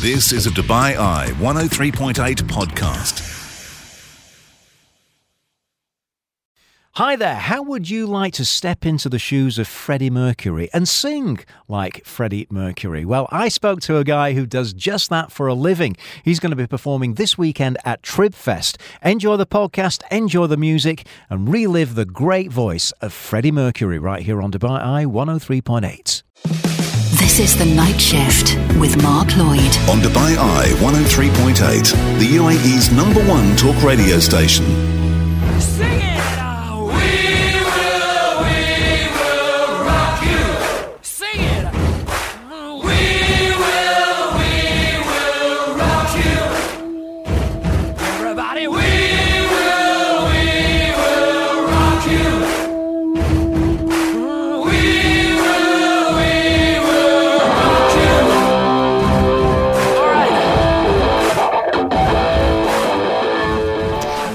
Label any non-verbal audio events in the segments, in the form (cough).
This is a Dubai Eye 103.8 podcast. Hi there, how would you like to step into the shoes of Freddie Mercury and sing like Freddie Mercury? Well, I spoke to a guy who does just that for a living. He's going to be performing this weekend at Tribfest. Enjoy the podcast, enjoy the music, and relive the great voice of Freddie Mercury right here on Dubai Eye 103.8. This is The Night Shift with Mark Lloyd. On Dubai Eye 103.8, the UAE's number one talk radio station.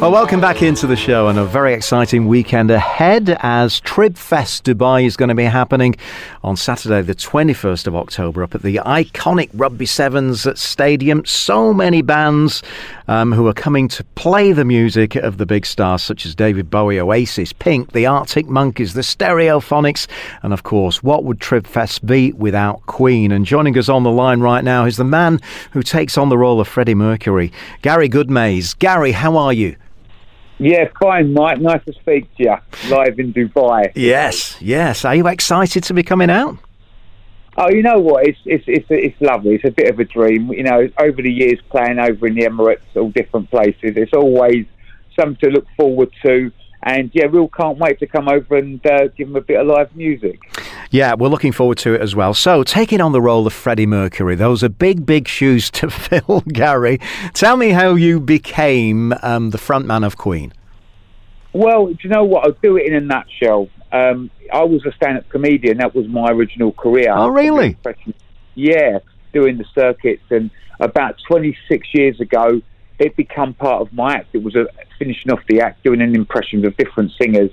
Well, welcome back into the show and a very exciting weekend ahead as Tribfest Dubai is going to be happening on Saturday, the 21st of October, up at the iconic Rugby Sevens Stadium. So many bands um, who are coming to play the music of the big stars, such as David Bowie, Oasis, Pink, the Arctic Monkeys, the Stereophonics, and of course, what would Tribfest be without Queen? And joining us on the line right now is the man who takes on the role of Freddie Mercury, Gary Goodmaze. Gary, how are you? Yeah, fine, Mike. Nice to speak to you live in Dubai. Yes, yes. Are you excited to be coming out? Oh, you know what? It's it's it's it's lovely. It's a bit of a dream. You know, over the years playing over in the Emirates, all different places. It's always something to look forward to. And yeah, we all can't wait to come over and uh, give them a bit of live music. Yeah, we're looking forward to it as well. So, taking on the role of Freddie Mercury, those are big, big shoes to (laughs) fill, Gary. Tell me how you became um, the frontman of Queen. Well, do you know what? I'll do it in a nutshell. Um, I was a stand-up comedian. That was my original career. Oh, really? Yeah, doing the circuits. And about 26 years ago, it became part of my act. It was a, finishing off the act, doing an impression of different singers.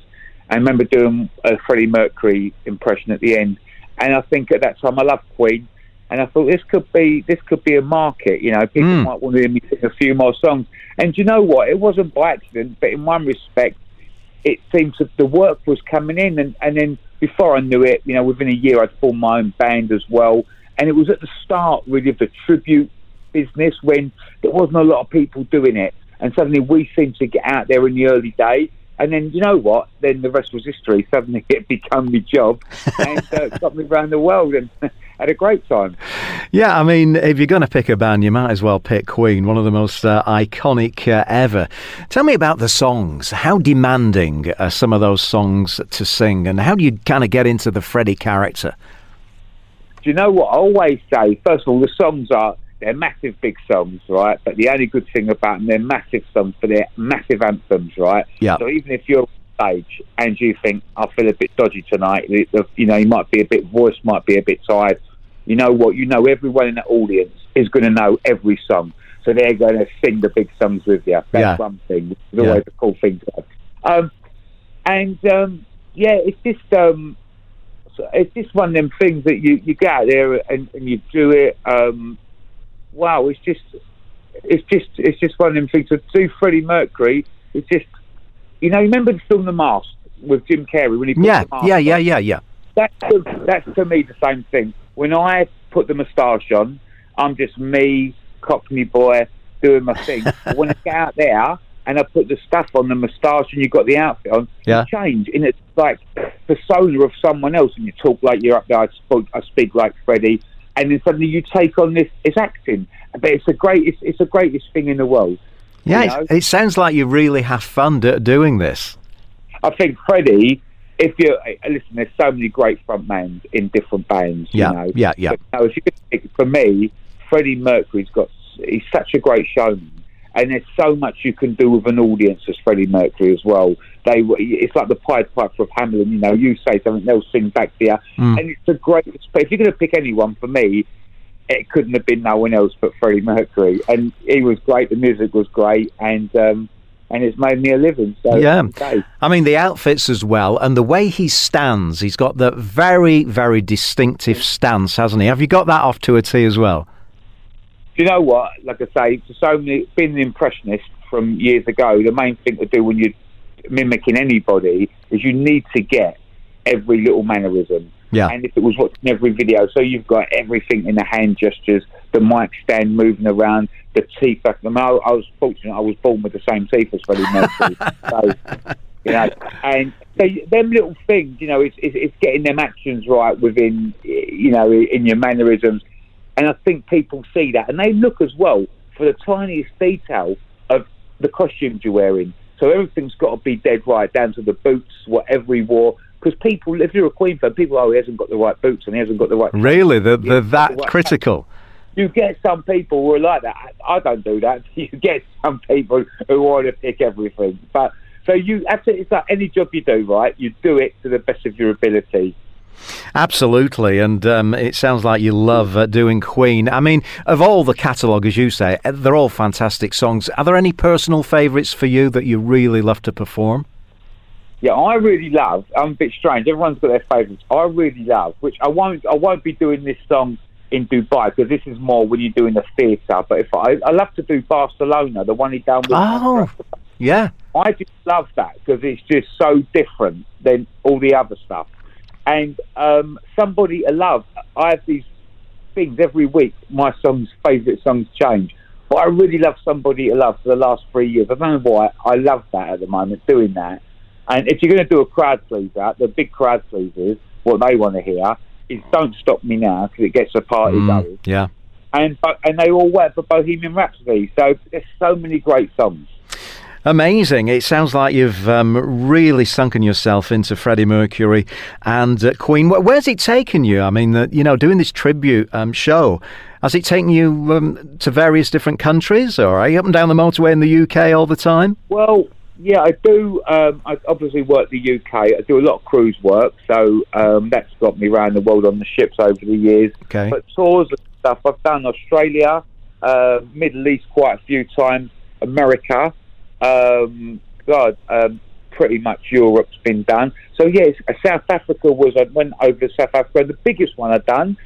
I remember doing a Freddie Mercury impression at the end. And I think at that time I loved Queen. And I thought this could be this could be a market. You know, people Mm. might want to hear me sing a few more songs. And do you know what? It wasn't by accident, but in one respect, it seems that the work was coming in, and, and then before I knew it, you know, within a year I'd formed my own band as well, and it was at the start really of the tribute business when there wasn't a lot of people doing it, and suddenly we seemed to get out there in the early days. And then you know what? Then the rest was history. Suddenly (laughs) it became my job, and uh, (laughs) got me around the world, and (laughs) had a great time. Yeah, I mean, if you're going to pick a band, you might as well pick Queen, one of the most uh, iconic uh, ever. Tell me about the songs. How demanding are some of those songs to sing, and how do you kind of get into the Freddie character? do you know what I always say? First of all, the songs are they're massive, big songs, right? But the only good thing about them, they're massive songs, but they're massive anthems, right? Yeah. So even if you're on stage and you think I feel a bit dodgy tonight, the, the, you know, you might be a bit voice might be a bit tired. You know what? You know everyone in the audience is going to know every song, so they're going to sing the big songs with you. That's Yeah. one thing. It's Yeah. always a cool thing to have. Um, and um, yeah, it's just um, so it's just one of them things that you, you get out there and, and you do it. Um, wow, it's just it's just it's just one of them things. To do Freddie Mercury, it's just you know. You remember the film The Mask with Jim Carrey when he put Yeah, the mask yeah, on? yeah, yeah, yeah. That's to, that's to me the same thing. When I put the moustache on, I'm just me, Cockney boy, doing my thing. (laughs) but when I get out there and I put the stuff on the moustache and you've got the outfit on, Yeah. you change. And it's like persona of someone else, and you talk like you're up there. I speak, I speak like Freddie, and then suddenly you take on this. It's acting, but it's a great. It's, the greatest thing in the world. Yeah, you it, know? it sounds like you really have fun do- doing this. I think Freddie. If you uh, listen, there's so many great frontmans in different bands. Yeah, you know? yeah, yeah. But, no, if you pick- for me, Freddie Mercury's got. He's such a great showman, and there's so much you can do with an audience as Freddie Mercury as well. They, were, it's like the Pied Piper of Hamelin. You know, you say something, they'll sing back to you, Mm. and it's a great. If you're going to pick anyone, for me, it couldn't have been no one else but Freddie Mercury, and he was great. The music was great, and um, and it's made me a living. So Yeah. okay. I mean, the outfits as well, and the way he stands. He's got that very, very distinctive stance, hasn't he? Have you got that off to a T as well? do you know what? Like I say, for so many, being an impressionist from years ago, the main thing to do when you're mimicking anybody is you need to get every little mannerism. Yeah. And if it was watching every video, so you've got everything in the hand gestures, the mic stand moving around, the teeth. I, mean, I, I was fortunate; I was born with the same teeth as Freddie Mercury. (laughs) so, you know, and so them little things, you know, it's, it's, it's getting them actions right within, you know, in your mannerisms. And I think people see that, and they look as well for the tiniest detail of the costumes you're wearing. So everything's got to be dead right, down to the boots, whatever he wore. Because people, if you're a Queen fan, people, oh, he hasn't got the right boots and he hasn't got the right. Really, they're, they're that Well, critical. You get some people who are like that. I I don't do that. (laughs) You get some people who want to pick everything. But so you to. It's like any job you do, right? You do it to the best of your ability. Absolutely, and um, it sounds like you love uh, doing Queen. I mean, of all the catalogue, as you say, uh, they're all fantastic songs. Are there any personal favourites for you that you really love to perform? Yeah, I really love. I'm a bit strange. Everyone's got their favourites. I really love, which I won't. I won't be doing this song in Dubai because this is more when you're doing the theatre. But if I, I love to do Barcelona, the one he done with. Oh, yeah. I just love that because it's just so different than all the other stuff. And um, somebody to love. I have these things every week. My songs, favourite songs change. But I really love somebody to love for the last three years. I don't know why. I love that at the moment, doing that. And if you're going to do a crowd pleaser, the big crowd pleasers, what they want to hear is "Don't Stop Me Now" because it gets the party going. Yeah. And and they all work for Bohemian Rhapsody. So there's so many great songs. Amazing. It sounds like you've um, really sunken yourself into Freddie Mercury and uh, Queen. Where's it taken you? I mean, uh, you know, doing this tribute um, show, has it taken you um, to various different countries or are you up and down the motorway in the UK all the time? Well, yeah, I do. Um, I obviously work the UK. I do a lot of cruise work, so um, that's got me around the world on the ships over the years. Okay. But tours and stuff, I've done Australia, uh, Middle East quite a few times, America, um, God, um, pretty much Europe's been done. So yes, uh, South Africa was. I went over to South Africa. The biggest one I'd done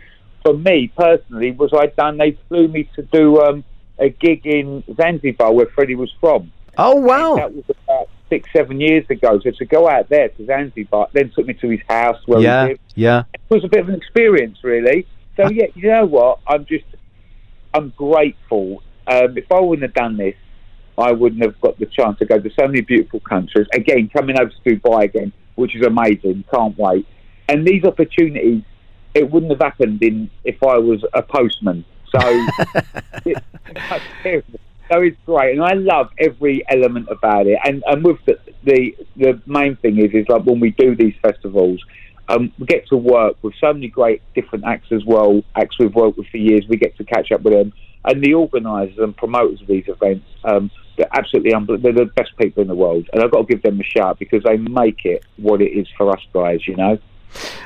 for me personally was I'd done. They flew me to do um, a gig in Zanzibar where Freddie was from. Oh, wow. That was about six, seven years ago. So to go out there to Zanzibar, then took me to his house where Yeah, he lived. yeah. It was a bit of an experience, really. So yeah, you know what? I'm just, I'm grateful. Um, if I wouldn't have done this, I wouldn't have got the chance to go to so many beautiful countries. Again, coming over to Dubai again, which is amazing. Can't wait. And these opportunities, it wouldn't have happened in if I was a postman. So, (laughs) it, (laughs) so it's great, and I love every element about it. And and with the the, the main thing is is like when we do these festivals. Um, we get to work with so many great different acts as well. Acts we've worked with for years. We get to catch up with them, and the organisers and promoters of these events. Um, they're absolutely unbelievable. They're the best people in the world, and I've got to give them a shout because they make it what it is for us guys. You know.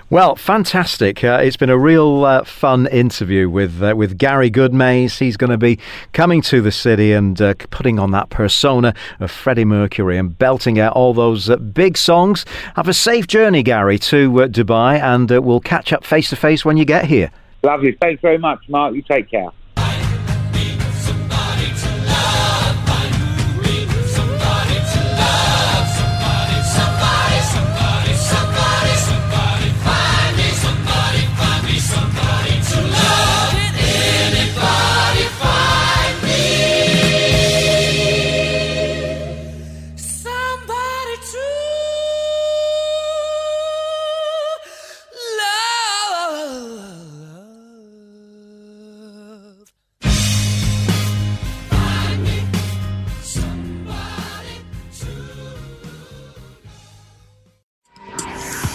Well, fantastic. Uh, it's been a real uh, fun interview with uh, with Gary Goodmaze. He's going to be coming to the city and uh, putting on that persona of Freddie Mercury and belting out all those uh, big songs. Have a safe journey, Gary, to uh, Dubai, and uh, we'll catch up face to face when you get here. Lovely. Thanks very much, Mark. You take care.